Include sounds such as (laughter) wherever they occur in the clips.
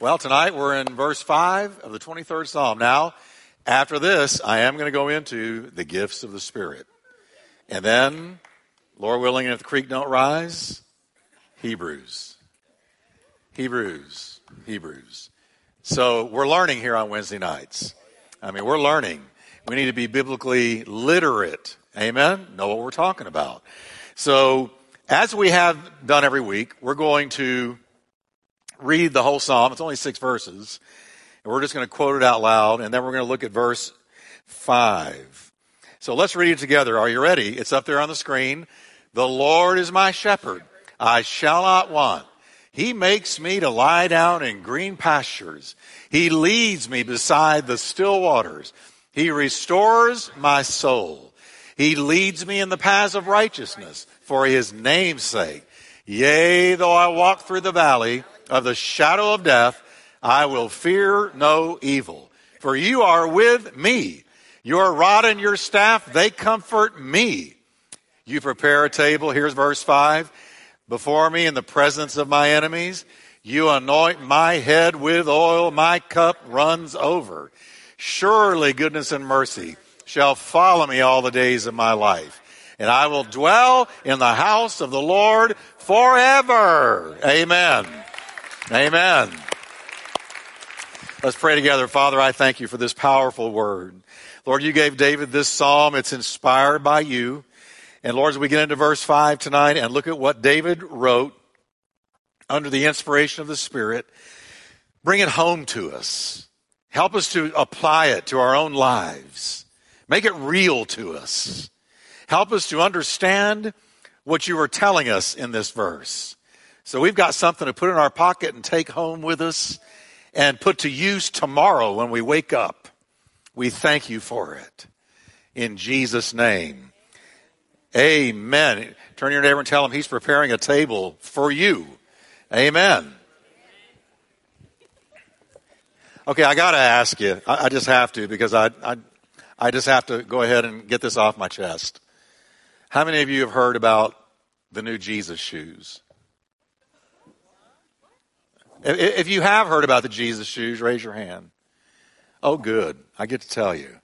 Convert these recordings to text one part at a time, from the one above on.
Well, tonight we're in verse 5 of the 23rd Psalm. Now, after this, I am going to go into the gifts of the Spirit. And then, Lord willing, if the creek don't rise, Hebrews. Hebrews. Hebrews. So we're learning here on Wednesday nights. I mean, we're learning. We need to be biblically literate. Amen? Know what we're talking about. So, as we have done every week, we're going to read the whole psalm. It's only six verses. And we're just going to quote it out loud, and then we're going to look at verse 5. So let's read it together. Are you ready? It's up there on the screen. The Lord is my shepherd. I shall not want. He makes me to lie down in green pastures. He leads me beside the still waters. He restores my soul. He leads me in the paths of righteousness for his name's sake. Yea, though I walk through the valley of the shadow of death, I will fear no evil. For you are with me. Your rod and your staff, they comfort me. You prepare a table, here's verse 5, before me in the presence of my enemies. You anoint my head with oil, my cup runs over. Surely goodness and mercy shall follow me all the days of my life. And I will dwell in the house of the Lord forever. Amen. Amen. Let's pray together. Father, I thank you for this powerful word. Lord, you gave David this psalm. It's inspired by you. And Lord, as we get into verse 5 tonight and look at what David wrote under the inspiration of the Spirit, bring it home to us. Help us to apply it to our own lives. Make it real to us. Help us to understand what you are telling us in this verse. So we've got something to put in our pocket and take home with us and put to use tomorrow when we wake up. We thank you for it. In Jesus' name. Amen. Turn your neighbor and tell him he's preparing a table for you. Amen. Okay, I got to ask you. I, I, just have to because I, I, I just have to go ahead and get this off my chest. How many of you have heard about the new Jesus shoes? If you have heard about the Jesus shoes, raise your hand. Oh, good. I get to tell you.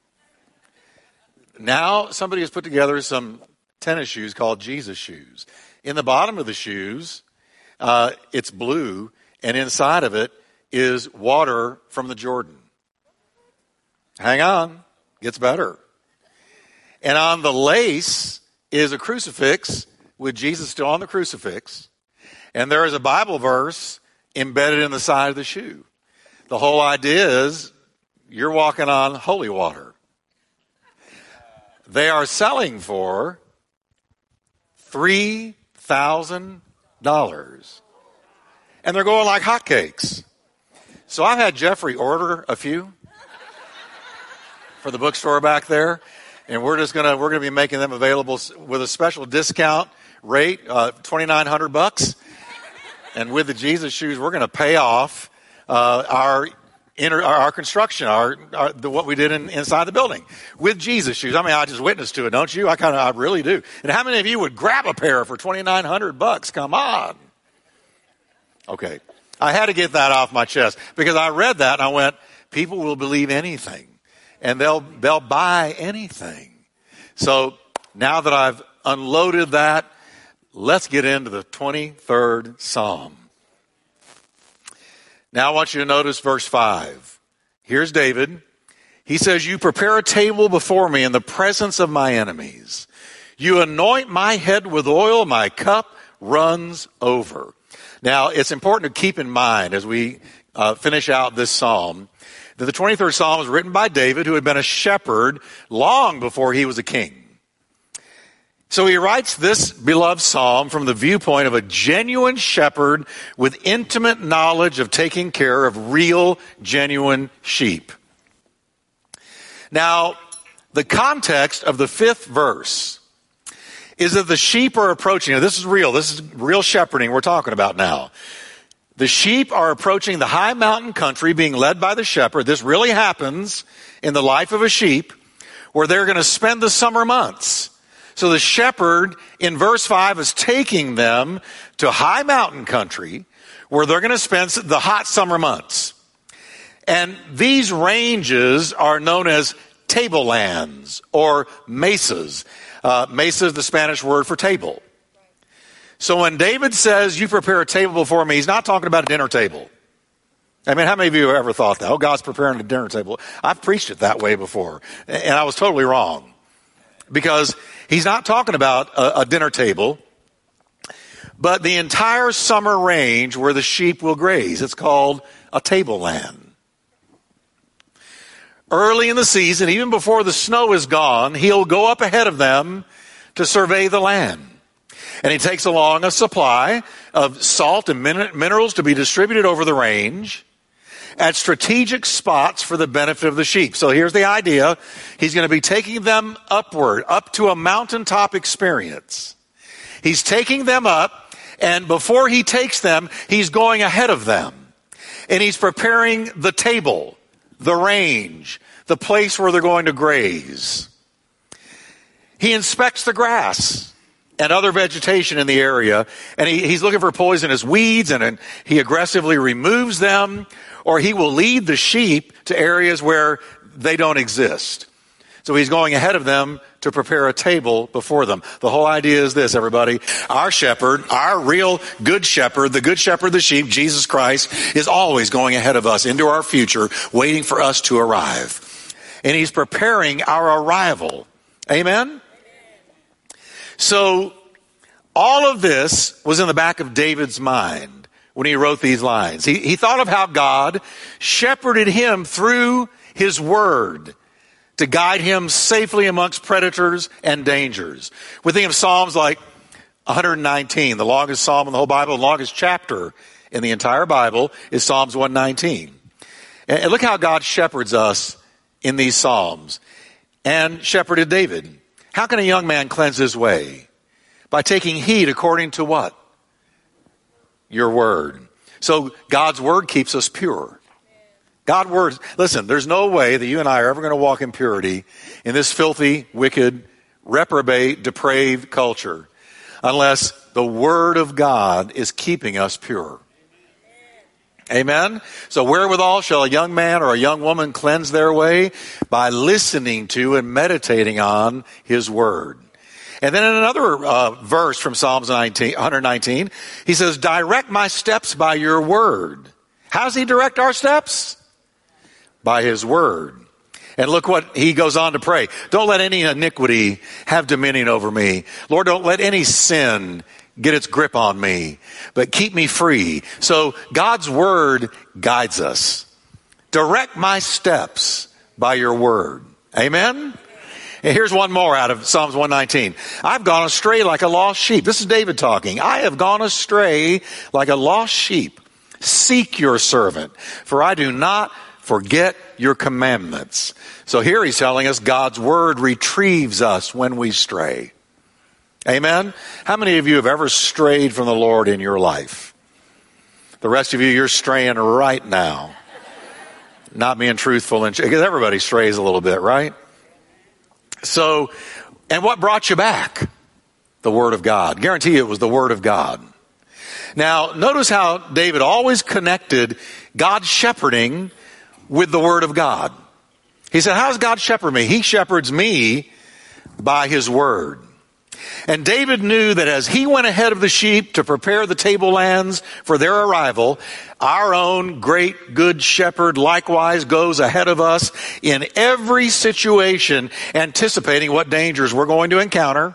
Now, somebody has put together some tennis shoes called Jesus shoes. In the bottom of the shoes, uh, it's blue, and inside of it is water from the Jordan. Hang on, gets better. And on the lace is a crucifix with Jesus still on the crucifix. And there is a Bible verse embedded in the side of the shoe. The whole idea is you're walking on holy water. They are selling for $3,000. And they're going like hotcakes. So I've had Jeffrey order a few for the bookstore back there. And we're just gonna, we're gonna be making them available with a special discount rate, uh, 2,900 bucks. And with the Jesus shoes, we're going to pay off uh, our inner, our, construction, our, our the, what we did in, inside the building with Jesus shoes. I mean, I just witnessed to it, don't you? I kind of, I really do. And how many of you would grab a pair for twenty nine hundred bucks? Come on. Okay, I had to get that off my chest because I read that and I went, people will believe anything, and they'll they'll buy anything. So now that I've unloaded that, Let's get into the 23rd Psalm. Now I want you to notice verse 5. Here's David. He says, You prepare a table before me in the presence of my enemies. You anoint my head with oil, my cup runs over. Now, it's important to keep in mind as we uh, finish out this psalm that the 23rd psalm was written by David, who had been a shepherd long before he was a king. So he writes this beloved psalm from the viewpoint of a genuine shepherd with intimate knowledge of taking care of real, genuine sheep. Now, the context of the fifth verse is that the sheep are approaching. Now, this is real. This is real shepherding we're talking about now. The sheep are approaching the high mountain country being led by the shepherd. This really happens in the life of a sheep where they're going to spend the summer months So the shepherd in verse 5 is taking them to high mountain country where they're going to spend the hot summer months. And these ranges are known as tablelands or mesas. Uh, mesa is the Spanish word for table. So when David says, You prepare a table before me, he's not talking about a dinner table. I mean, how many of you have ever thought that? Oh, God's preparing a dinner table. I've preached it that way before, and I was totally wrong. Because he's not talking about a, a dinner table, but the entire summer range where the sheep will graze. It's called a tableland. Early in the season, even before the snow is gone, he'll go up ahead of them to survey the land. And he takes along a supply of salt and min- minerals to be distributed over the range at strategic spots for the benefit of the sheep. So here's the idea. He's going to be taking them upward, up to a mountaintop experience. He's taking them up, and before he takes them, he's going ahead of them. And he's preparing the table, the range, the place where they're going to graze. He inspects the grass and other vegetation in the area, and he, he's looking for poisonous weeds, and, and he aggressively removes them, or he will lead the sheep to areas where they don't exist. So he's going ahead of them to prepare a table before them. The whole idea is this, everybody. Our shepherd, our real good shepherd, the good shepherd of the sheep, Jesus Christ, is always going ahead of us into our future, waiting for us to arrive. And he's preparing our arrival. Amen? So, all of this was in the back of David's mind when he wrote these lines. He, he thought of how God shepherded him through his word to guide him safely amongst predators and dangers. We think of Psalms like 119, the longest psalm in the whole Bible, the longest chapter in the entire Bible is Psalms 119. And look how God shepherds us in these Psalms and shepherded David. How can a young man cleanse his way? By taking heed according to what? Your word. So God's word keeps us pure. God word, listen, there's no way that you and I are ever going to walk in purity in this filthy, wicked, reprobate, depraved culture unless the word of God is keeping us pure. Amen. So wherewithal shall a young man or a young woman cleanse their way? By listening to and meditating on his word. And then in another uh, verse from Psalms 19, 119, he says, direct my steps by your word. How does he direct our steps? By his word. And look what he goes on to pray. Don't let any iniquity have dominion over me. Lord, don't let any sin get its grip on me, but keep me free. So God's word guides us. Direct my steps by your word. Amen? And here's one more out of Psalms 119. I've gone astray like a lost sheep. This is David talking. I have gone astray like a lost sheep. Seek your servant, for I do not forget your commandments. So here he's telling us God's word retrieves us when we stray. Amen? How many of you have ever strayed from the Lord in your life? The rest of you, you're straying right now. Not being truthful and because everybody strays a little bit, right? So, and what brought you back? The Word of God. Guarantee it was the Word of God. Now, notice how David always connected God's shepherding with the Word of God. He said, How does God shepherd me? He shepherds me by His Word. And David knew that as he went ahead of the sheep to prepare the tablelands for their arrival, our own great good shepherd likewise goes ahead of us in every situation, anticipating what dangers we're going to encounter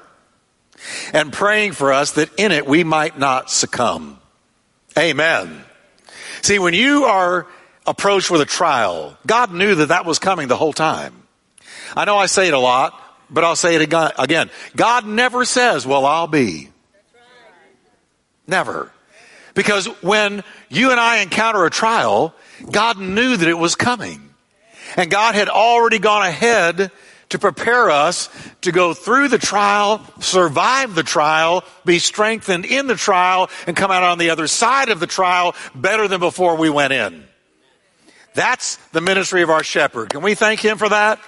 and praying for us that in it we might not succumb. Amen. See, when you are approached with a trial, God knew that that was coming the whole time. I know I say it a lot, but I'll say it again. God never says, well, I'll be. Never. Because when you and I encounter a trial, God knew that it was coming. And God had already gone ahead to prepare us to go through the trial, survive the trial, be strengthened in the trial, and come out on the other side of the trial better than before we went in. That's the ministry of our shepherd. Can we thank him for that?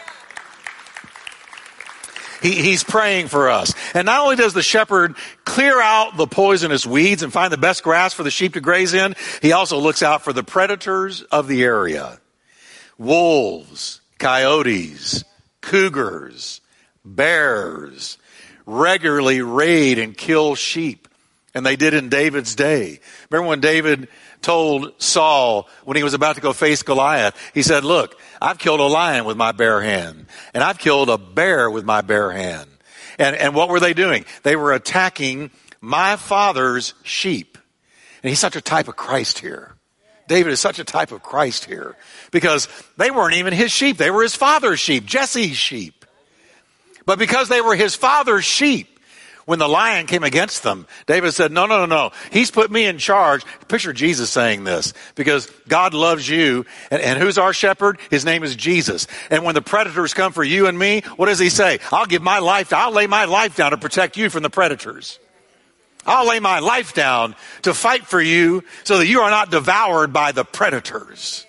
He, he's praying for us. And not only does the shepherd clear out the poisonous weeds and find the best grass for the sheep to graze in, he also looks out for the predators of the area. Wolves, coyotes, cougars, bears regularly raid and kill sheep. And they did in David's day. Remember when David told Saul when he was about to go face Goliath, he said, look, I've killed a lion with my bare hand and I've killed a bear with my bare hand. And, and what were they doing? They were attacking my father's sheep. And he's such a type of Christ here. David is such a type of Christ here because they weren't even his sheep. They were his father's sheep, Jesse's sheep. But because they were his father's sheep, when the lion came against them, David said, no, no, no, no. He's put me in charge. Picture Jesus saying this because God loves you. And, and, who's our shepherd? His name is Jesus. And when the predators come for you and me, what does he say? I'll give my life, I'll lay my life down to protect you from the predators. I'll lay my life down to fight for you so that you are not devoured by the predators.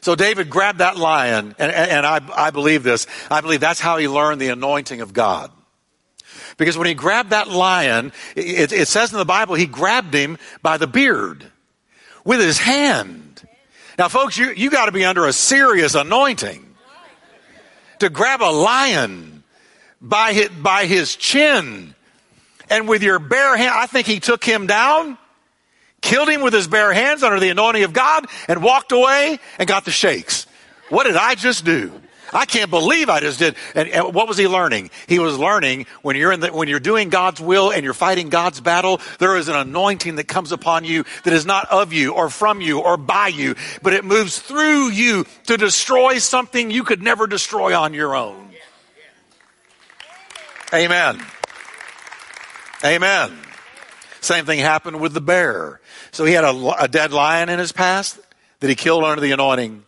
So David grabbed that lion, and, and I, I believe this. I believe that's how he learned the anointing of God. Because when he grabbed that lion, it, it says in the Bible, he grabbed him by the beard with his hand. Now, folks, you, you got to be under a serious anointing to grab a lion by his, by his chin and with your bare hand. I think he took him down, killed him with his bare hands under the anointing of God, and walked away and got the shakes. What did I just do? I can't believe I just did. And, and, what was he learning? He was learning when you're in the, when you're doing God's will and you're fighting God's battle, there is an anointing that comes upon you that is not of you or from you or by you, but it moves through you to destroy something you could never destroy on your own. Amen. Amen. Same thing happened with the bear. So he had a, a dead lion in his past that he killed under the anointing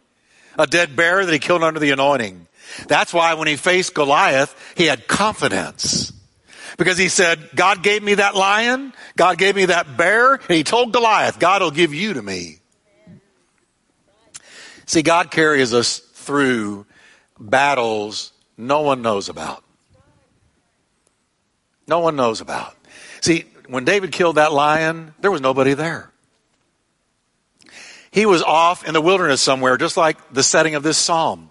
a dead bear that he killed under the anointing. That's why when he faced Goliath, he had confidence. Because he said, God gave me that lion, God gave me that bear, and he told Goliath, God will give you to me. See, God carries us through battles no one knows about. No one knows about. See, when David killed that lion, there was nobody there. He was off in the wilderness somewhere, just like the setting of this psalm.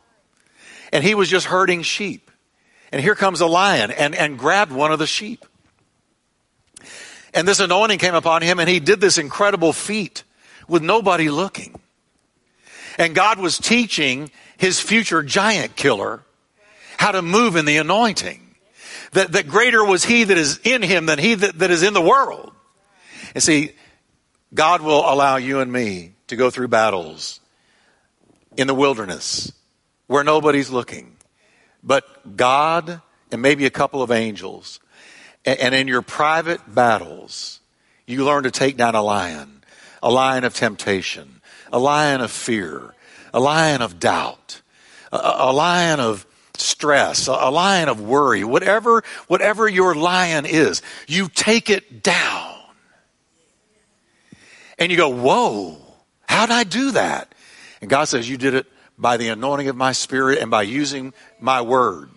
And he was just herding sheep. And here comes a lion and, and grabbed one of the sheep. And this anointing came upon him, and he did this incredible feat with nobody looking. And God was teaching his future giant killer how to move in the anointing. That, that greater was he that is in him than he that, that is in the world. And see, God will allow you and me to go through battles in the wilderness where nobody's looking, but God and maybe a couple of angels. And in your private battles, you learn to take down a lion, a lion of temptation, a lion of fear, a lion of doubt, a, lion of stress, a lion of worry, whatever, whatever your lion is, you take it down. And you go, whoa, How'd I do that? And God says, You did it by the anointing of my spirit and by using my word.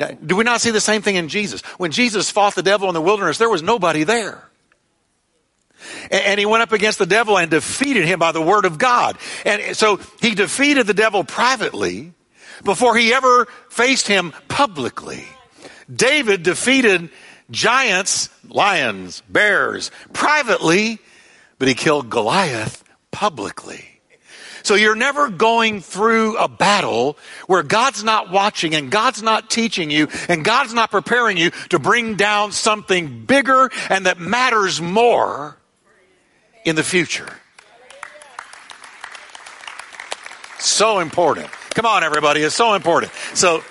Now, do we not see the same thing in Jesus? When Jesus fought the devil in the wilderness, there was nobody there. And he went up against the devil and defeated him by the word of God. And so he defeated the devil privately before he ever faced him publicly. David defeated giants, lions, bears privately, but he killed Goliath publicly. So you're never going through a battle where God's not watching and God's not teaching you and God's not preparing you to bring down something bigger and that matters more in the future. So important. Come on, everybody. It's so important. So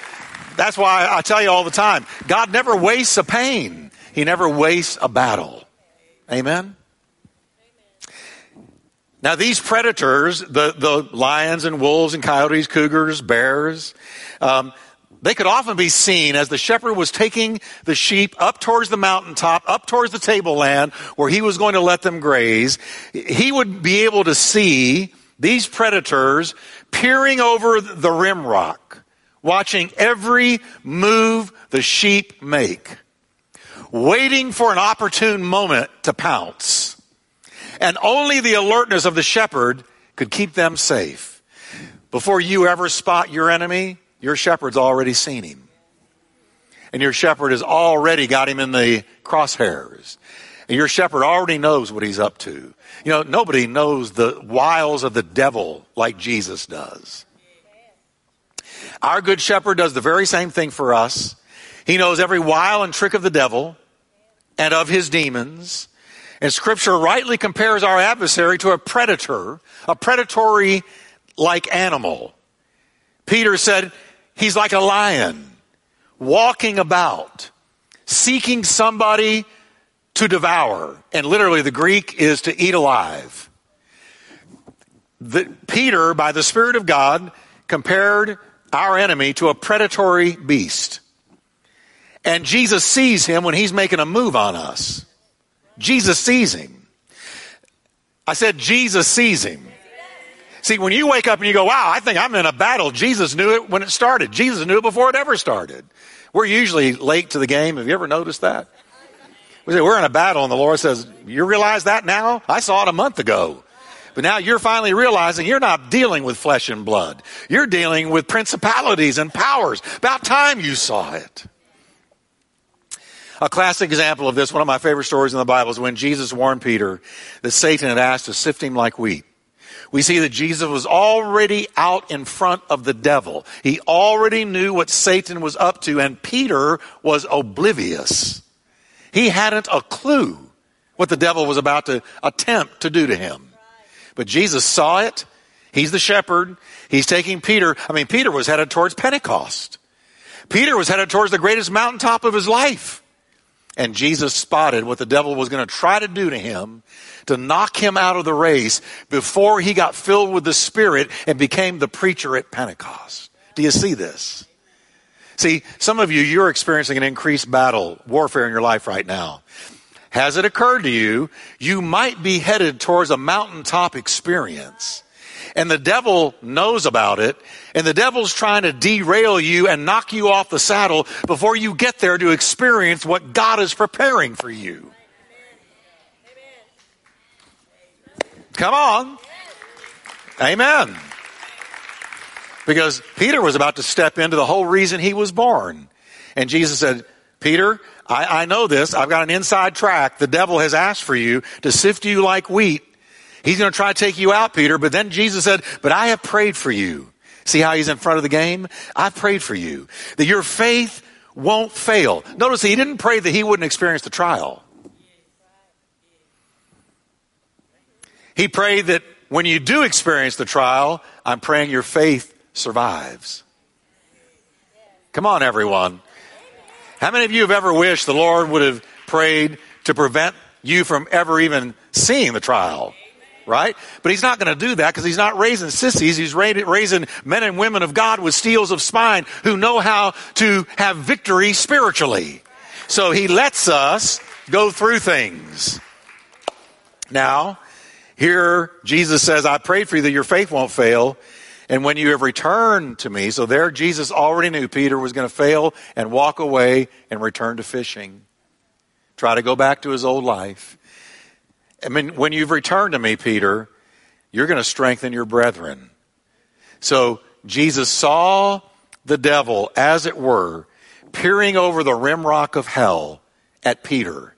that's why I tell you all the time God never wastes a pain, He never wastes a battle. Amen? Now, these predators, the, the lions and wolves and coyotes, cougars, bears, um, they could often be seen as the shepherd was taking the sheep up towards the mountaintop, up towards the tableland where he was going to let them graze. He would be able to see these predators peering over the rim rock watching every move the sheep make, waiting for an opportune moment to pounce. And only the alertness of the shepherd could keep them safe. Before you ever spot your enemy, your shepherd's already seen him. And your shepherd has already got him in the crosshairs. And your shepherd already knows what he's up to. You know, nobody knows the wiles of the devil like Jesus does. Our good shepherd does the very same thing for us. He knows every wile and trick of the devil and of his demons. And scripture rightly compares our adversary to a predator, a predatory like animal. Peter said he's like a lion walking about, seeking somebody to devour. And literally, the Greek is to eat alive. The, Peter, by the Spirit of God, compared our enemy to a predatory beast. And Jesus sees him when he's making a move on us. Jesus sees him. I said, Jesus sees him. See, when you wake up and you go, wow, I think I'm in a battle, Jesus knew it when it started. Jesus knew it before it ever started. We're usually late to the game. Have you ever noticed that? We say, we're in a battle, and the Lord says, You realize that now? I saw it a month ago. But now you're finally realizing you're not dealing with flesh and blood. You're dealing with principalities and powers. About time you saw it. A classic example of this, one of my favorite stories in the Bible, is when Jesus warned Peter that Satan had asked to sift him like wheat. We see that Jesus was already out in front of the devil. He already knew what Satan was up to, and Peter was oblivious. He hadn't a clue what the devil was about to attempt to do to him. But Jesus saw it. He's the shepherd. He's taking Peter. I mean, Peter was headed towards Pentecost. Peter was headed towards the greatest mountaintop of his life. And Jesus spotted what the devil was going to try to do to him to knock him out of the race before he got filled with the Spirit and became the preacher at Pentecost. Do you see this? See, some of you, you're experiencing an increased battle, warfare in your life right now. Has it occurred to you, you might be headed towards a mountaintop experience? And the devil knows about it, and the devil's trying to derail you and knock you off the saddle before you get there to experience what God is preparing for you. Come on. Amen. Because Peter was about to step into the whole reason he was born. And Jesus said, Peter, I, I know this. I've got an inside track. The devil has asked for you to sift you like wheat. He's going to try to take you out, Peter. But then Jesus said, But I have prayed for you. See how he's in front of the game? I've prayed for you that your faith won't fail. Notice he didn't pray that he wouldn't experience the trial. He prayed that when you do experience the trial, I'm praying your faith survives. Come on, everyone. How many of you have ever wished the Lord would have prayed to prevent you from ever even seeing the trial? Right? But he's not going to do that because he's not raising sissies. He's raising men and women of God with steels of spine who know how to have victory spiritually. So he lets us go through things. Now, here Jesus says, I prayed for you that your faith won't fail. And when you have returned to me, so there Jesus already knew Peter was going to fail and walk away and return to fishing. Try to go back to his old life. I mean, when you've returned to me, Peter, you're going to strengthen your brethren. So Jesus saw the devil, as it were, peering over the rim rock of hell at Peter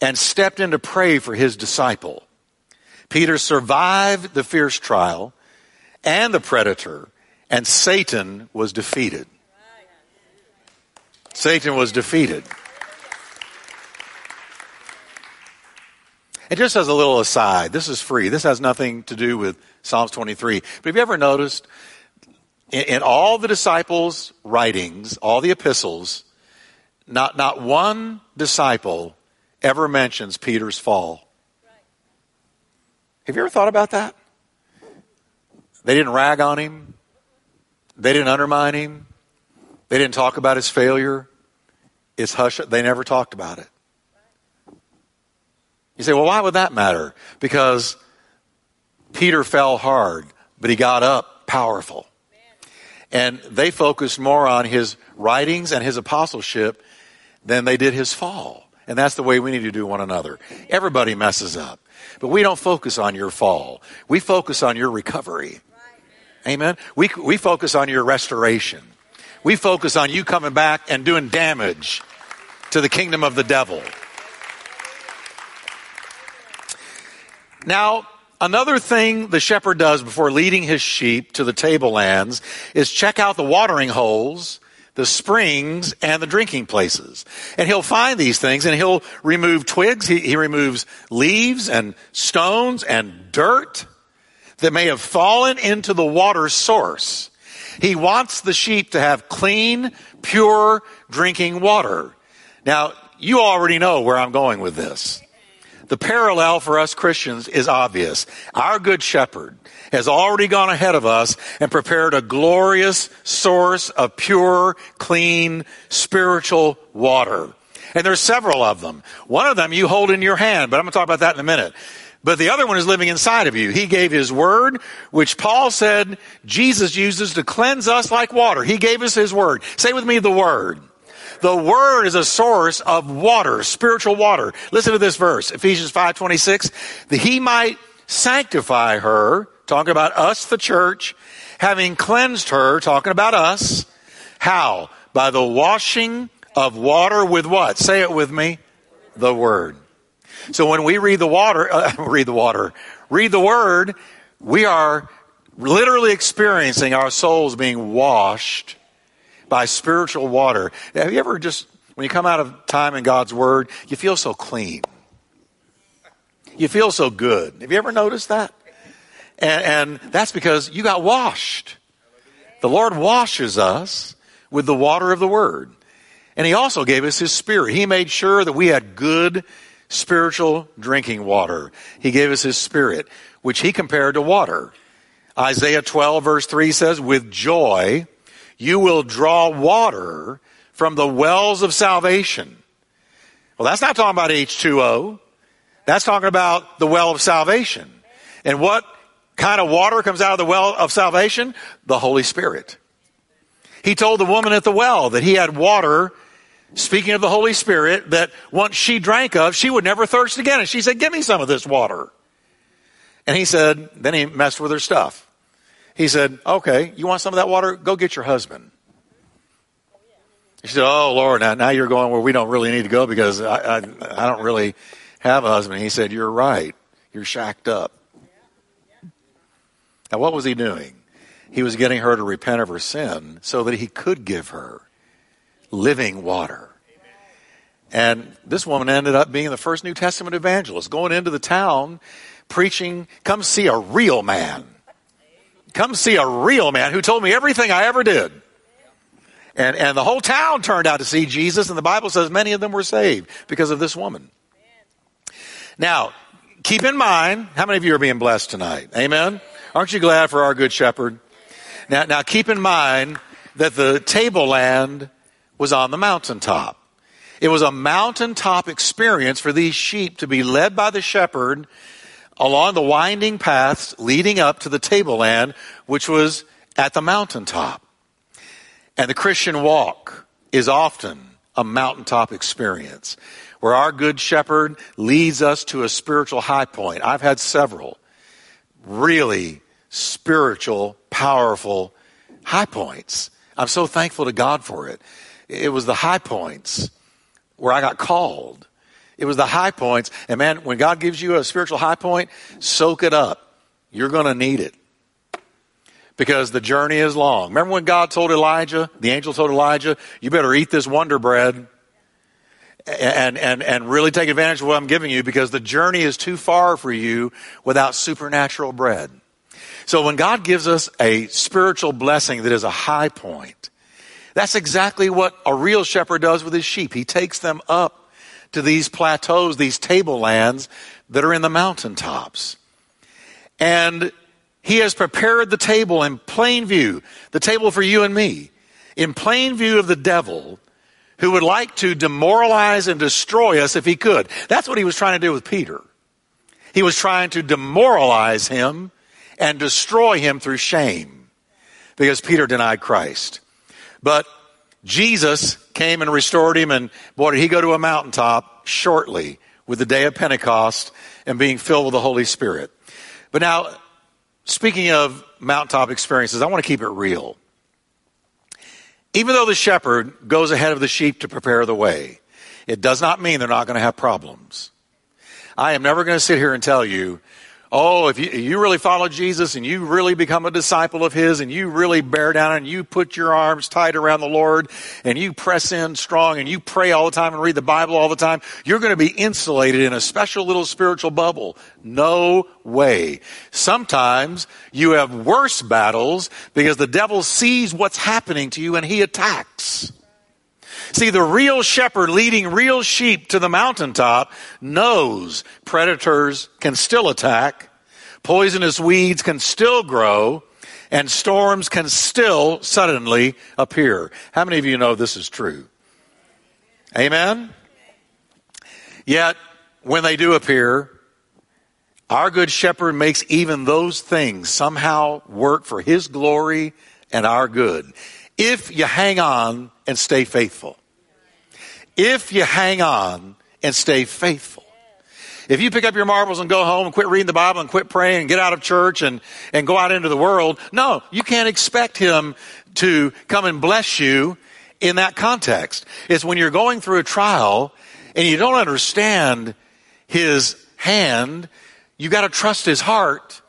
and stepped in to pray for his disciple. Peter survived the fierce trial and the predator, and Satan was defeated. Satan was defeated. And just as a little aside, this is free. This has nothing to do with Psalms 23. But have you ever noticed in, in all the disciples' writings, all the epistles, not, not one disciple ever mentions Peter's fall? Have you ever thought about that? They didn't rag on him. They didn't undermine him. They didn't talk about his failure. It's hush. They never talked about it. You say, well, why would that matter? Because Peter fell hard, but he got up powerful. And they focused more on his writings and his apostleship than they did his fall. And that's the way we need to do one another. Everybody messes up. But we don't focus on your fall. We focus on your recovery. Amen. We, we focus on your restoration. We focus on you coming back and doing damage to the kingdom of the devil. Now, another thing the shepherd does before leading his sheep to the tablelands is check out the watering holes, the springs, and the drinking places. And he'll find these things and he'll remove twigs, he, he removes leaves and stones and dirt that may have fallen into the water source. He wants the sheep to have clean, pure drinking water. Now, you already know where I'm going with this. The parallel for us Christians is obvious. Our good shepherd has already gone ahead of us and prepared a glorious source of pure, clean, spiritual water. And there's several of them. One of them you hold in your hand, but I'm going to talk about that in a minute. But the other one is living inside of you. He gave his word, which Paul said Jesus uses to cleanse us like water. He gave us his word. Say with me the word. The word is a source of water, spiritual water. Listen to this verse, Ephesians 5:26, that he might sanctify her, talking about us the church, having cleansed her, talking about us. How? By the washing of water with what? Say it with me. The word. So when we read the water, uh, (laughs) read the water, read the word, we are literally experiencing our souls being washed by spiritual water. Have you ever just, when you come out of time in God's Word, you feel so clean? You feel so good. Have you ever noticed that? And, and that's because you got washed. The Lord washes us with the water of the Word. And He also gave us His Spirit. He made sure that we had good spiritual drinking water. He gave us His Spirit, which He compared to water. Isaiah 12 verse 3 says, with joy, you will draw water from the wells of salvation. Well, that's not talking about H2O. That's talking about the well of salvation. And what kind of water comes out of the well of salvation? The Holy Spirit. He told the woman at the well that he had water, speaking of the Holy Spirit, that once she drank of, she would never thirst again. And she said, give me some of this water. And he said, then he messed with her stuff. He said, Okay, you want some of that water? Go get your husband. She said, Oh, Lord, now, now you're going where we don't really need to go because I, I, I don't really have a husband. He said, You're right. You're shacked up. Now, what was he doing? He was getting her to repent of her sin so that he could give her living water. And this woman ended up being the first New Testament evangelist, going into the town, preaching, come see a real man. Come see a real man who told me everything I ever did. And, and the whole town turned out to see Jesus, and the Bible says many of them were saved because of this woman. Now, keep in mind, how many of you are being blessed tonight? Amen? Aren't you glad for our good shepherd? Now, now keep in mind that the tableland was on the mountaintop. It was a mountaintop experience for these sheep to be led by the shepherd along the winding paths leading up to the tableland, which was at the mountaintop. And the Christian walk is often a mountaintop experience where our good shepherd leads us to a spiritual high point. I've had several really spiritual, powerful high points. I'm so thankful to God for it. It was the high points where I got called it was the high points. And man, when God gives you a spiritual high point, soak it up. You're going to need it. Because the journey is long. Remember when God told Elijah, the angel told Elijah, you better eat this wonder bread and, and, and really take advantage of what I'm giving you because the journey is too far for you without supernatural bread. So when God gives us a spiritual blessing that is a high point, that's exactly what a real shepherd does with his sheep. He takes them up to these plateaus, these tablelands that are in the mountaintops. And he has prepared the table in plain view, the table for you and me, in plain view of the devil who would like to demoralize and destroy us if he could. That's what he was trying to do with Peter. He was trying to demoralize him and destroy him through shame. because Peter denied Christ. But Jesus came and restored him, and boy, did he go to a mountaintop shortly with the day of Pentecost and being filled with the Holy Spirit. But now, speaking of mountaintop experiences, I want to keep it real. Even though the shepherd goes ahead of the sheep to prepare the way, it does not mean they're not going to have problems. I am never going to sit here and tell you Oh, if you, you, really follow Jesus and you really become a disciple of His and you really bear down and you put your arms tight around the Lord and you press in strong and you pray all the time and read the Bible all the time, you're going to be insulated in a special little spiritual bubble. No way. Sometimes you have worse battles because the devil sees what's happening to you and he attacks. See, the real shepherd leading real sheep to the mountaintop knows predators can still attack, poisonous weeds can still grow, and storms can still suddenly appear. How many of you know this is true? Amen? Yet, when they do appear, our good shepherd makes even those things somehow work for his glory and our good. If you hang on and stay faithful if you hang on and stay faithful. If you pick up your marbles and go home and quit reading the Bible and quit praying and get out of church and, and go out into the world, no, you can't expect Him to come and bless you in that context. It's when you're going through a trial and you don't understand His hand, you gotta trust His heart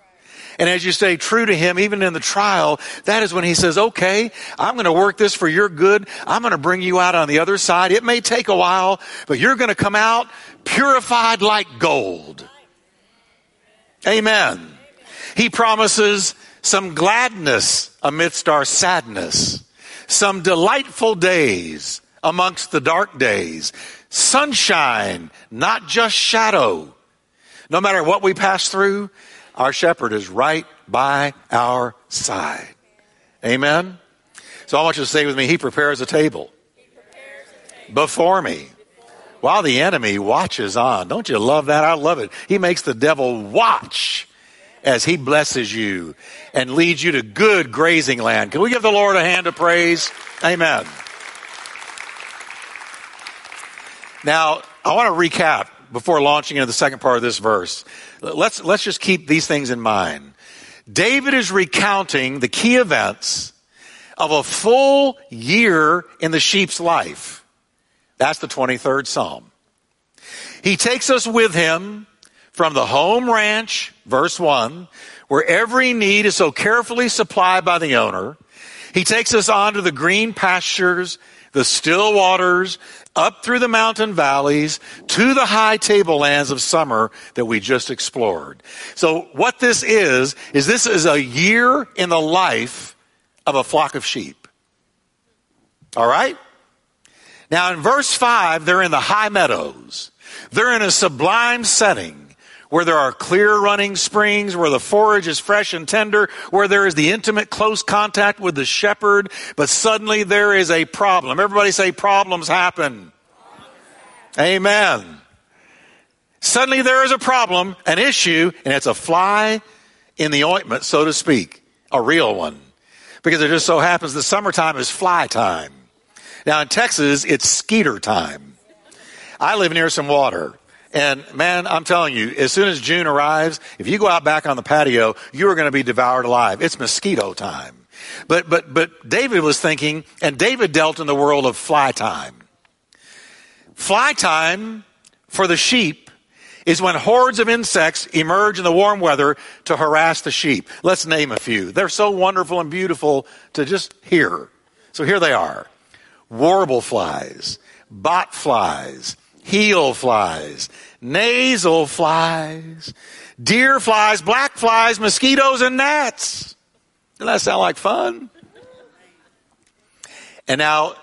and as you stay true to Him, even in the trial, that is when He says, okay, I'm going to work this for your good. I'm going to bring you out on the other side. It may take a while, but you're going to come out purified like gold. Amen. He promises some gladness amidst our sadness, some delightful days amongst the dark days, sunshine, not just shadow. No matter what we pass through, our shepherd is right by our side. Amen? So I want you to say with me, He prepares a table, before me while the enemy watches on. Don't you love that? I love it. He makes the devil watch as he blesses you and leads you to good grazing land. Can we give the Lord a hand of praise? Amen. Now, I want to recap before launching into the second part of this verse. Let's, let's just keep these things in mind. David is recounting the key events of a full year in the sheep's life. That's the 23rd Psalm. He takes us with him from the home ranch, verse 1, where every need is so carefully supplied by the owner. He takes us on to the green pastures, the still waters, up through the mountain valleys to the high tablelands of summer that we just explored. So what this is, is this is a year in the life of a flock of sheep. All right? Now in verse 5, they're in the high meadows. They're in a sublime setting where there are clear running springs, where the forage is fresh and tender, where there is the intimate close contact with the shepherd, but suddenly there is a problem. Everybody say problems happen. Amen. Suddenly there is a problem, an issue, and it's a fly in the ointment, so to speak, a real one. Because it just so happens the summertime is fly time. Now in Texas, it's skeeter time. I live near some water. And man, I'm telling you, as soon as June arrives, if you go out back on the patio, you are going to be devoured alive. It's mosquito time. But, but, but David was thinking, and David dealt in the world of fly time. Fly time for the sheep is when hordes of insects emerge in the warm weather to harass the sheep. Let's name a few. They're so wonderful and beautiful to just hear. So here they are. Warble flies, bot flies, heel flies, nasal flies, deer flies, black flies, mosquitoes, and gnats. Doesn't that sound like fun? And now,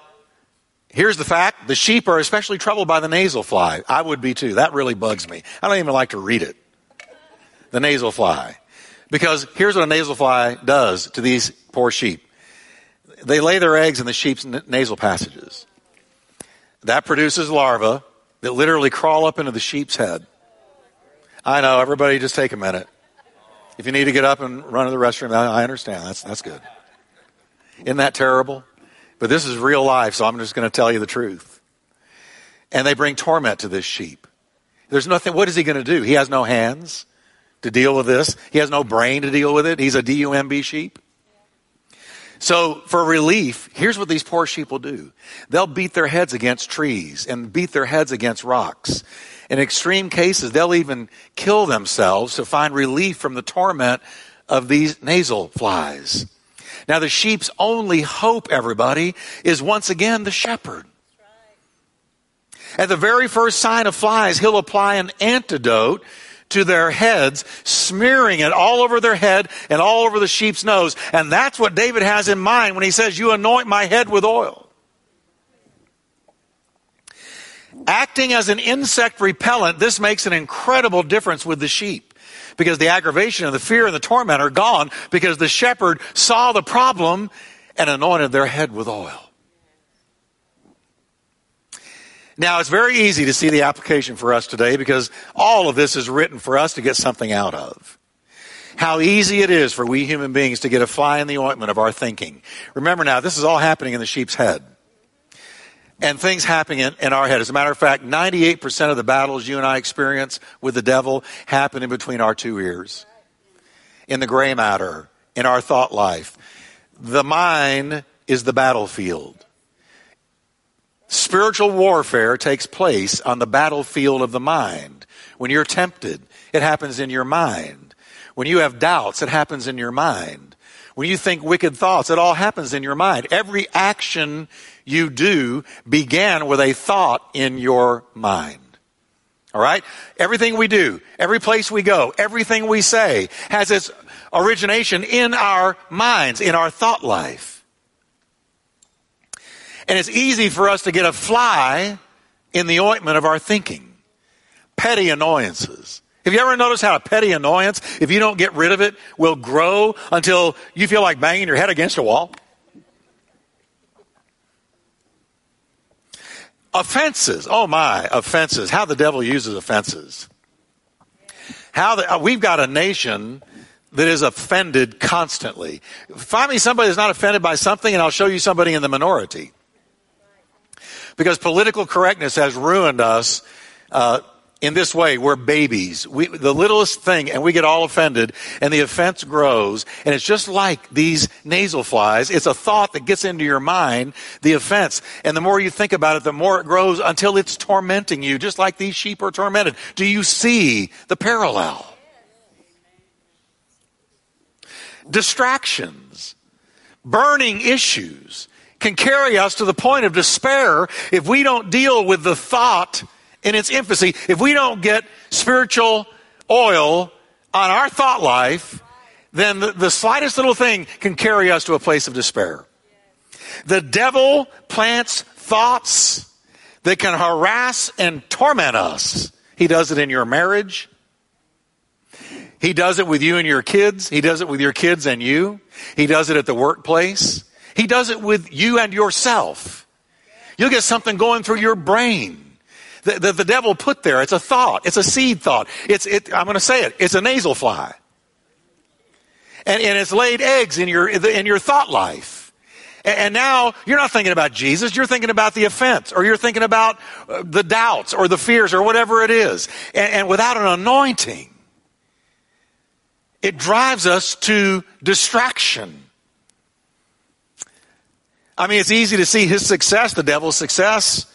here's the fact the sheep are especially troubled by the nasal fly. I would be too. That really bugs me. I don't even like to read it. The nasal fly. Because here's what a nasal fly does to these poor sheep they lay their eggs in the sheep's nasal passages. That produces larvae that literally crawl up into the sheep's head. I know, everybody just take a minute. If you need to get up and run to the restroom, I understand. That's, that's good. Isn't that terrible? But this is real life, so I'm just going to tell you the truth. And they bring torment to this sheep. There's nothing, what is he going to do? He has no hands to deal with this. He has no brain to deal with it. He's a DUMB sheep. So for relief, here's what these poor sheep will do. They'll beat their heads against trees and beat their heads against rocks. In extreme cases, they'll even kill themselves to find relief from the torment of these nasal flies. Now the sheep's only hope, everybody, is once again the shepherd. At the very first sign of flies, he'll apply an antidote to their heads, smearing it all over their head and all over the sheep's nose. And that's what David has in mind when he says, You anoint my head with oil. Acting as an insect repellent, this makes an incredible difference with the sheep. Because the aggravation and the fear and the torment are gone because the shepherd saw the problem and anointed their head with oil. Now, it's very easy to see the application for us today because all of this is written for us to get something out of. How easy it is for we human beings to get a fly in the ointment of our thinking. Remember now, this is all happening in the sheep's head. And things happening in, our head. As a matter of fact, 98% of the battles you and I experience with the devil happen in between our two ears. In the gray matter, in our thought life. The mind is the battlefield. Spiritual warfare takes place on the battlefield of the mind. When you're tempted, it happens in your mind. When you have doubts, it happens in your mind. When you think wicked thoughts, it all happens in your mind. Every action you do began with a thought in your mind. All right? Everything we do, every place we go, everything we say has its origination in our minds, in our thought life. And it's easy for us to get a fly in the ointment of our thinking. Petty annoyances. Have you ever noticed how a petty annoyance, if you don't get rid of it, will grow until you feel like banging your head against a wall? Offenses. Oh my, offenses. How the devil uses offenses. How the, uh, we've got a nation that is offended constantly. Find me somebody that's not offended by something and I'll show you somebody in the minority because political correctness has ruined us uh, in this way. We're babies. We, the littlest thing, and we get all offended, and the offense grows. And it's just like these nasal flies. It's a thought that gets into your mind, the offense. And the more you think about it, the more it grows until it's tormenting you, just like these sheep are tormented. Do you see the parallel? Distractions, burning issues can carry us to the point of despair if we don't deal with the thought in its infancy. If we don't get spiritual oil on our thought life, then the, the slightest little thing can carry us to a place of despair. The devil plants thoughts that can harass and torment us. He does it in your marriage. He does it with you and your kids. He does it with your kids and you. He does it at the workplace. He does it with you and yourself. You'll get something going through your brain that the, the, devil put there. It's a thought. It's a seed thought. It's, it, I'm going to say it. It's a nasal fly. And, and it's laid eggs in your, in your thought life. And, now you're not thinking about Jesus. You're thinking about the offense or you're thinking about uh, the doubts or the fears or whatever it is. And, and without an anointing, it drives us to distraction. I mean, it's easy to see his success, the devil's success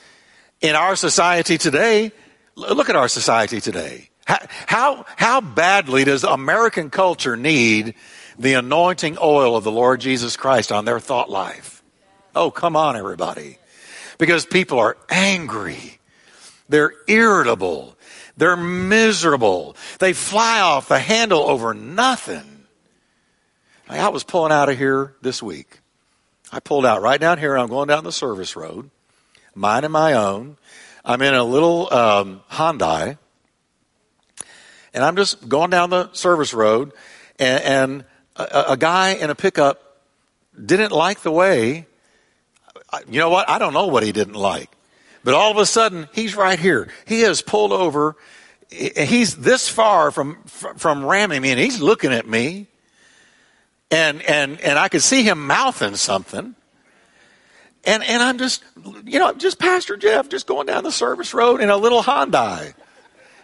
in our society today. Look at our society today. How, how, how badly does American culture need the anointing oil of the Lord Jesus Christ on their thought life? Oh, come on, everybody. Because people are angry. They're irritable. They're miserable. They fly off the handle over nothing. I was pulling out of here this week. I pulled out right down here. I'm going down the service road, mine and my own. I'm in a little um, Hyundai, and I'm just going down the service road, and, and a, a guy in a pickup didn't like the way. You know what? I don't know what he didn't like, but all of a sudden he's right here. He has pulled over. He's this far from from ramming me, and he's looking at me. And and and I could see him mouthing something. And and I'm just you know, just Pastor Jeff just going down the service road in a little Hyundai.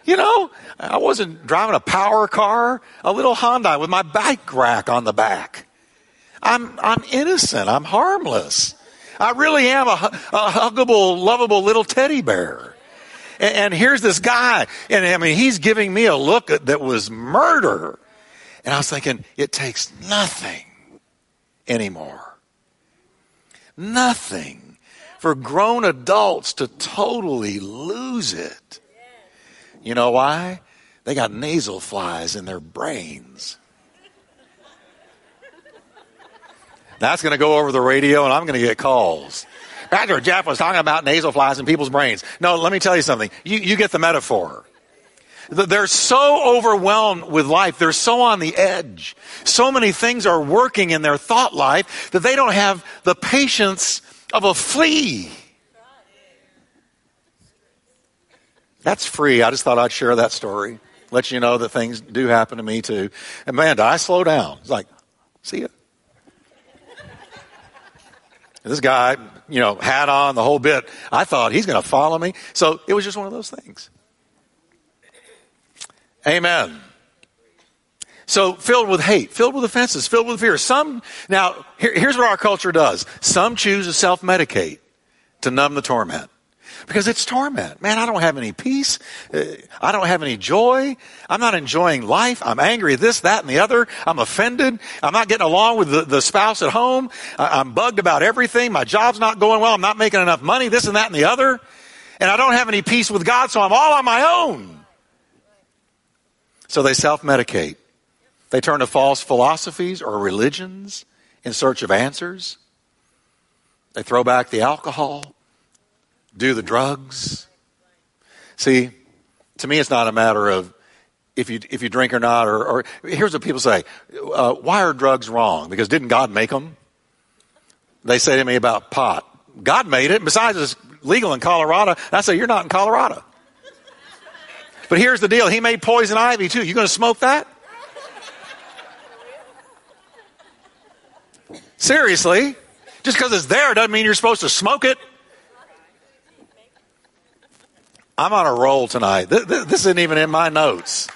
You know, I wasn't driving a power car, a little Hyundai with my bike rack on the back. I'm I'm innocent. I'm harmless. I really am a, a huggable, lovable little teddy bear. And, and here's this guy, and I mean, he's giving me a look that was murder. And I was thinking, it takes nothing anymore. Nothing for grown adults to totally lose it. You know why? They got nasal flies in their brains. That's going to go over the radio and I'm going to get calls. Pastor Jeff was talking about nasal flies in people's brains. No, let me tell you something. You, you get the metaphor. They're so overwhelmed with life. They're so on the edge. So many things are working in their thought life that they don't have the patience of a flea. That's free. I just thought I'd share that story. Let you know that things do happen to me too. And man, do I slow down? It's like, see ya. This guy, you know, hat on the whole bit. I thought he's going to follow me. So it was just one of those things. Amen. So filled with hate, filled with offenses, filled with fear. Some, now, here, here's what our culture does. Some choose to self-medicate to numb the torment. Because it's torment. Man, I don't have any peace. Uh, I don't have any joy. I'm not enjoying life. I'm angry at this, that, and the other. I'm offended. I'm not getting along with the, the spouse at home. I, I'm bugged about everything. My job's not going well. I'm not making enough money, this and that and the other. And I don't have any peace with God, so I'm all on my own. So they self-medicate. They turn to false philosophies or religions in search of answers. They throw back the alcohol do the drugs. See, to me, it's not a matter of if you if you drink or not. Or, or here's what people say: uh, Why are drugs wrong? Because didn't God make them? They say to me about pot. God made it. Besides, it's legal in Colorado. And I say you're not in Colorado. But here's the deal: He made poison ivy too. You going to smoke that? Seriously, just because it's there doesn't mean you're supposed to smoke it. I'm on a roll tonight. This, isn't even in my notes.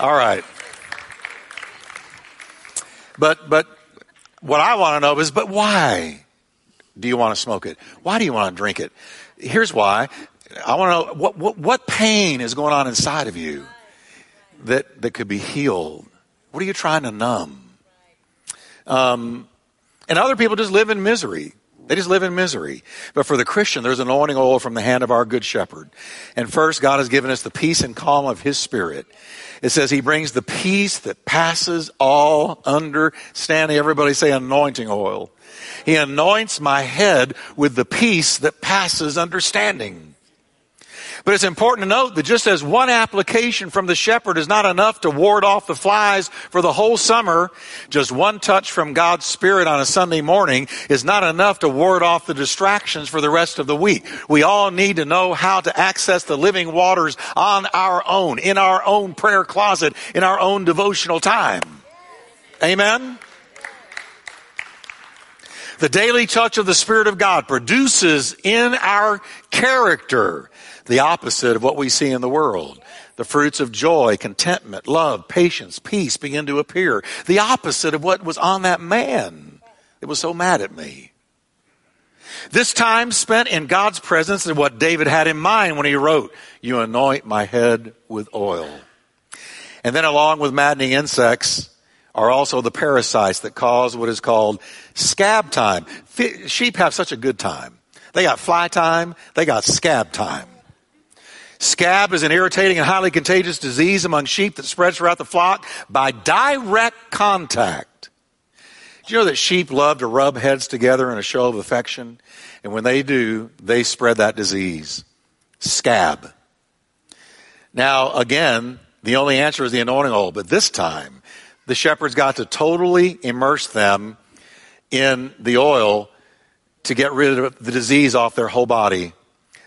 All right. But, but what I want to know is, but why do you want to smoke it? Why do you want to drink it? Here's why. I want to know what, what, what pain is going on inside of you that, that could be healed. What are you trying to numb? Um, and other people just live in misery. They just live in misery. But for the Christian, there's anointing oil from the hand of our good shepherd. And first, God has given us the peace and calm of his spirit. It says he brings the peace that passes all understanding. Everybody say anointing oil. He anoints my head with the peace that passes understanding. But it's important to note that just as one application from the shepherd is not enough to ward off the flies for the whole summer, just one touch from God's Spirit on a Sunday morning is not enough to ward off the distractions for the rest of the week. We all need to know how to access the living waters on our own, in our own prayer closet, in our own devotional time. Amen? The daily touch of the Spirit of God produces in our character the opposite of what we see in the world. The fruits of joy, contentment, love, patience, peace begin to appear. The opposite of what was on that man that was so mad at me. This time spent in God's presence is what David had in mind when he wrote, You anoint my head with oil. And then, along with maddening insects, are also the parasites that cause what is called scab time. Sheep have such a good time. They got fly time, they got scab time. Scab is an irritating and highly contagious disease among sheep that spreads throughout the flock by direct contact. Do you know that sheep love to rub heads together in a show of affection? And when they do, they spread that disease. Scab. Now, again, the only answer is the anointing oil, but this time, the shepherds got to totally immerse them in the oil to get rid of the disease off their whole body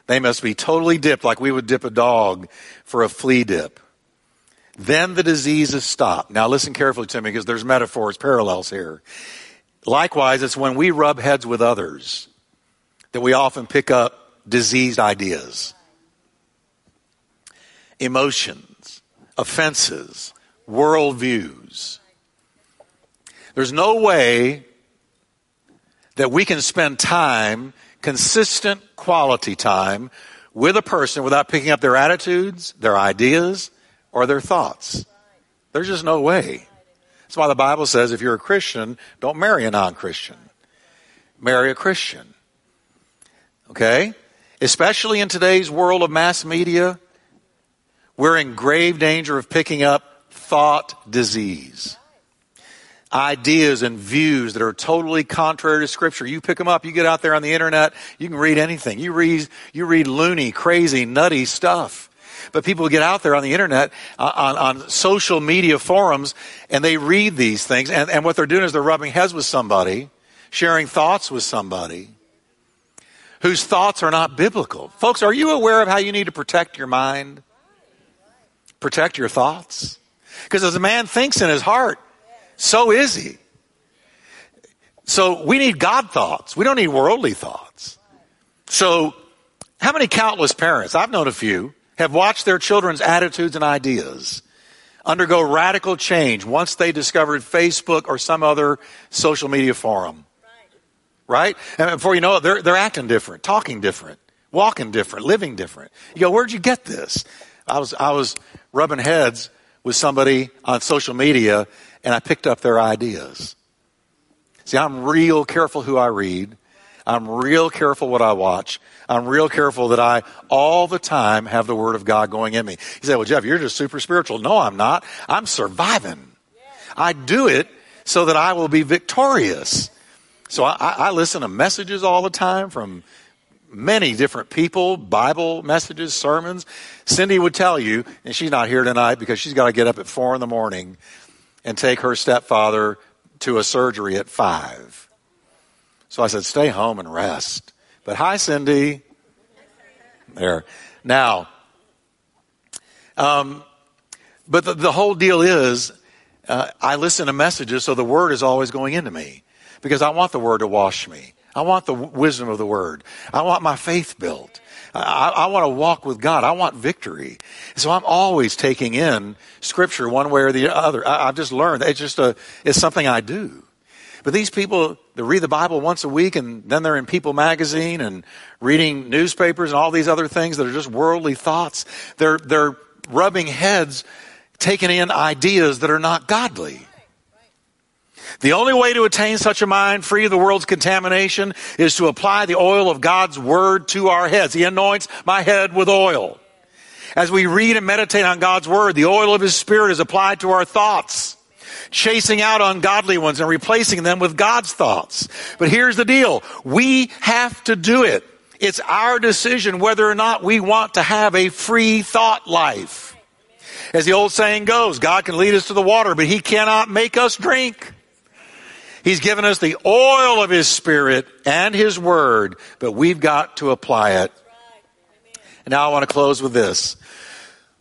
they must be totally dipped like we would dip a dog for a flea dip. then the disease is stopped. Now listen carefully to me because there's metaphors, parallels here. Likewise, it's when we rub heads with others that we often pick up diseased ideas, emotions, offenses, worldviews. There's no way that we can spend time, consistent quality time, with a person without picking up their attitudes, their ideas, or their thoughts. There's just no way. That's why the Bible says if you're a Christian, don't marry a non Christian. Marry a Christian. Okay? Especially in today's world of mass media, we're in grave danger of picking up thought disease. Ideas and views that are totally contrary to scripture. You pick them up, you get out there on the internet, you can read anything. You read, you read loony, crazy, nutty stuff. But people get out there on the internet, uh, on, on social media forums, and they read these things, and, and what they're doing is they're rubbing heads with somebody, sharing thoughts with somebody whose thoughts are not biblical. Folks, are you aware of how you need to protect your mind? Protect your thoughts? Because as a man thinks in his heart, so is he. So we need God thoughts. We don't need worldly thoughts. So, how many countless parents, I've known a few, have watched their children's attitudes and ideas undergo radical change once they discovered Facebook or some other social media forum? Right? And before you know it, they're, they're acting different, talking different, walking different, living different. You go, where'd you get this? I was, I was rubbing heads with somebody on social media and I picked up their ideas. See, I'm real careful who I read. I'm real careful what I watch. I'm real careful that I all the time have the Word of God going in me. You say, well, Jeff, you're just super spiritual. No, I'm not. I'm surviving. I do it so that I will be victorious. So I, I listen to messages all the time from many different people, Bible messages, sermons. Cindy would tell you, and she's not here tonight because she's got to get up at four in the morning and take her stepfather to a surgery at five. So I said, stay home and rest. But hi, Cindy. There. Now, um, but the, the, whole deal is, uh, I listen to messages, so the word is always going into me because I want the word to wash me. I want the wisdom of the word. I want my faith built. I, I, want to walk with God. I want victory. So I'm always taking in scripture one way or the other. I, have just learned it's just a, it's something I do. But these people that read the Bible once a week and then they're in People magazine and reading newspapers and all these other things that are just worldly thoughts. They're, they're rubbing heads, taking in ideas that are not godly. The only way to attain such a mind free of the world's contamination is to apply the oil of God's word to our heads. He anoints my head with oil. As we read and meditate on God's word, the oil of his spirit is applied to our thoughts, chasing out ungodly ones and replacing them with God's thoughts. But here's the deal. We have to do it. It's our decision whether or not we want to have a free thought life. As the old saying goes, God can lead us to the water, but he cannot make us drink. He's given us the oil of His Spirit and His Word, but we've got to apply it. And now I want to close with this.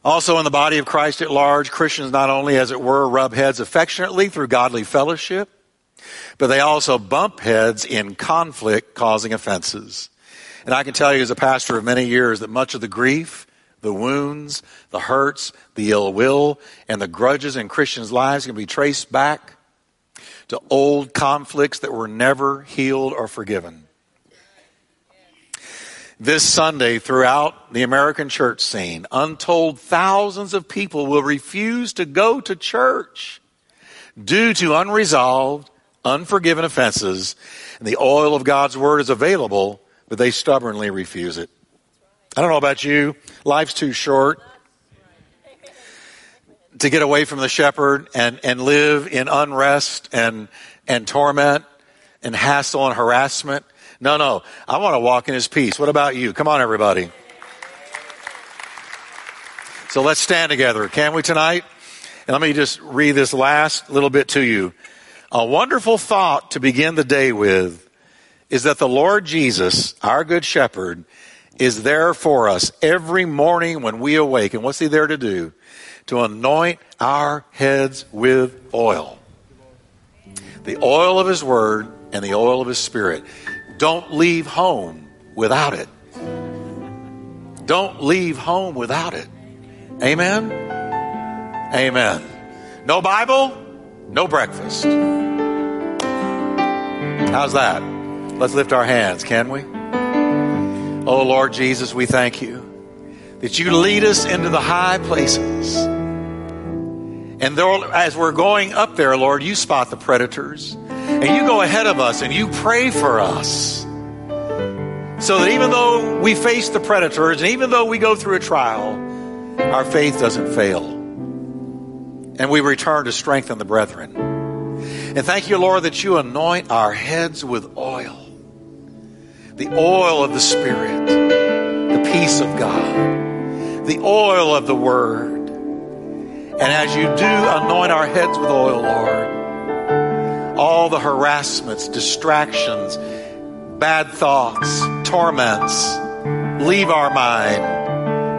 Also, in the body of Christ at large, Christians not only, as it were, rub heads affectionately through godly fellowship, but they also bump heads in conflict causing offenses. And I can tell you as a pastor of many years that much of the grief, the wounds, the hurts, the ill will, and the grudges in Christians' lives can be traced back to old conflicts that were never healed or forgiven. This Sunday, throughout the American church scene, untold thousands of people will refuse to go to church due to unresolved, unforgiven offenses. And the oil of God's word is available, but they stubbornly refuse it. I don't know about you. Life's too short to get away from the shepherd and, and live in unrest and, and torment and hassle and harassment. No, no. I want to walk in his peace. What about you? Come on, everybody. So let's stand together, can we, tonight? And let me just read this last little bit to you. A wonderful thought to begin the day with is that the Lord Jesus, our good shepherd, is there for us every morning when we awake. And what's He there to do? To anoint our heads with oil. The oil of His Word and the oil of His Spirit. Don't leave home without it. Don't leave home without it. Amen? Amen. No Bible, no breakfast. How's that? Let's lift our hands, can we? Oh Lord Jesus, we thank you that you lead us into the high places. And there, as we're going up there, Lord, you spot the predators. And you go ahead of us and you pray for us. So that even though we face the predators and even though we go through a trial, our faith doesn't fail. And we return to strengthen the brethren. And thank you, Lord, that you anoint our heads with oil the oil of the Spirit, the peace of God, the oil of the Word. And as you do anoint our heads with oil, Lord, all the harassments, distractions, bad thoughts, torments leave our mind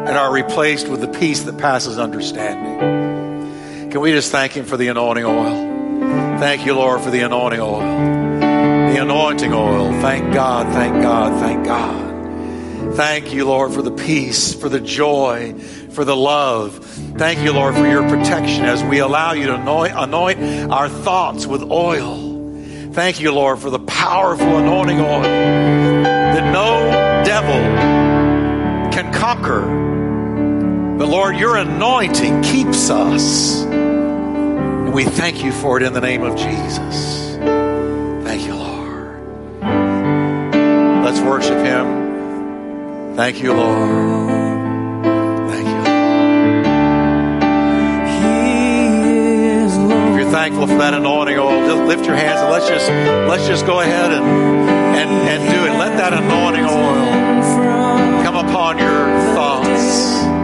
and are replaced with the peace that passes understanding. Can we just thank Him for the anointing oil? Thank you, Lord, for the anointing oil. The anointing oil. Thank God, thank God, thank God. Thank you, Lord, for the peace, for the joy, for the love. Thank you, Lord, for your protection as we allow you to anoint, our thoughts with oil. Thank you, Lord, for the powerful anointing oil that no devil can conquer. But Lord, your anointing keeps us And we thank you for it in the name of Jesus. Thank you, Lord. Let's worship Him. Thank you, Lord. Thank you. If you're thankful for that anointing oil, just lift your hands and let's just let's just go ahead and and, and do it. Let that anointing oil come upon your thoughts.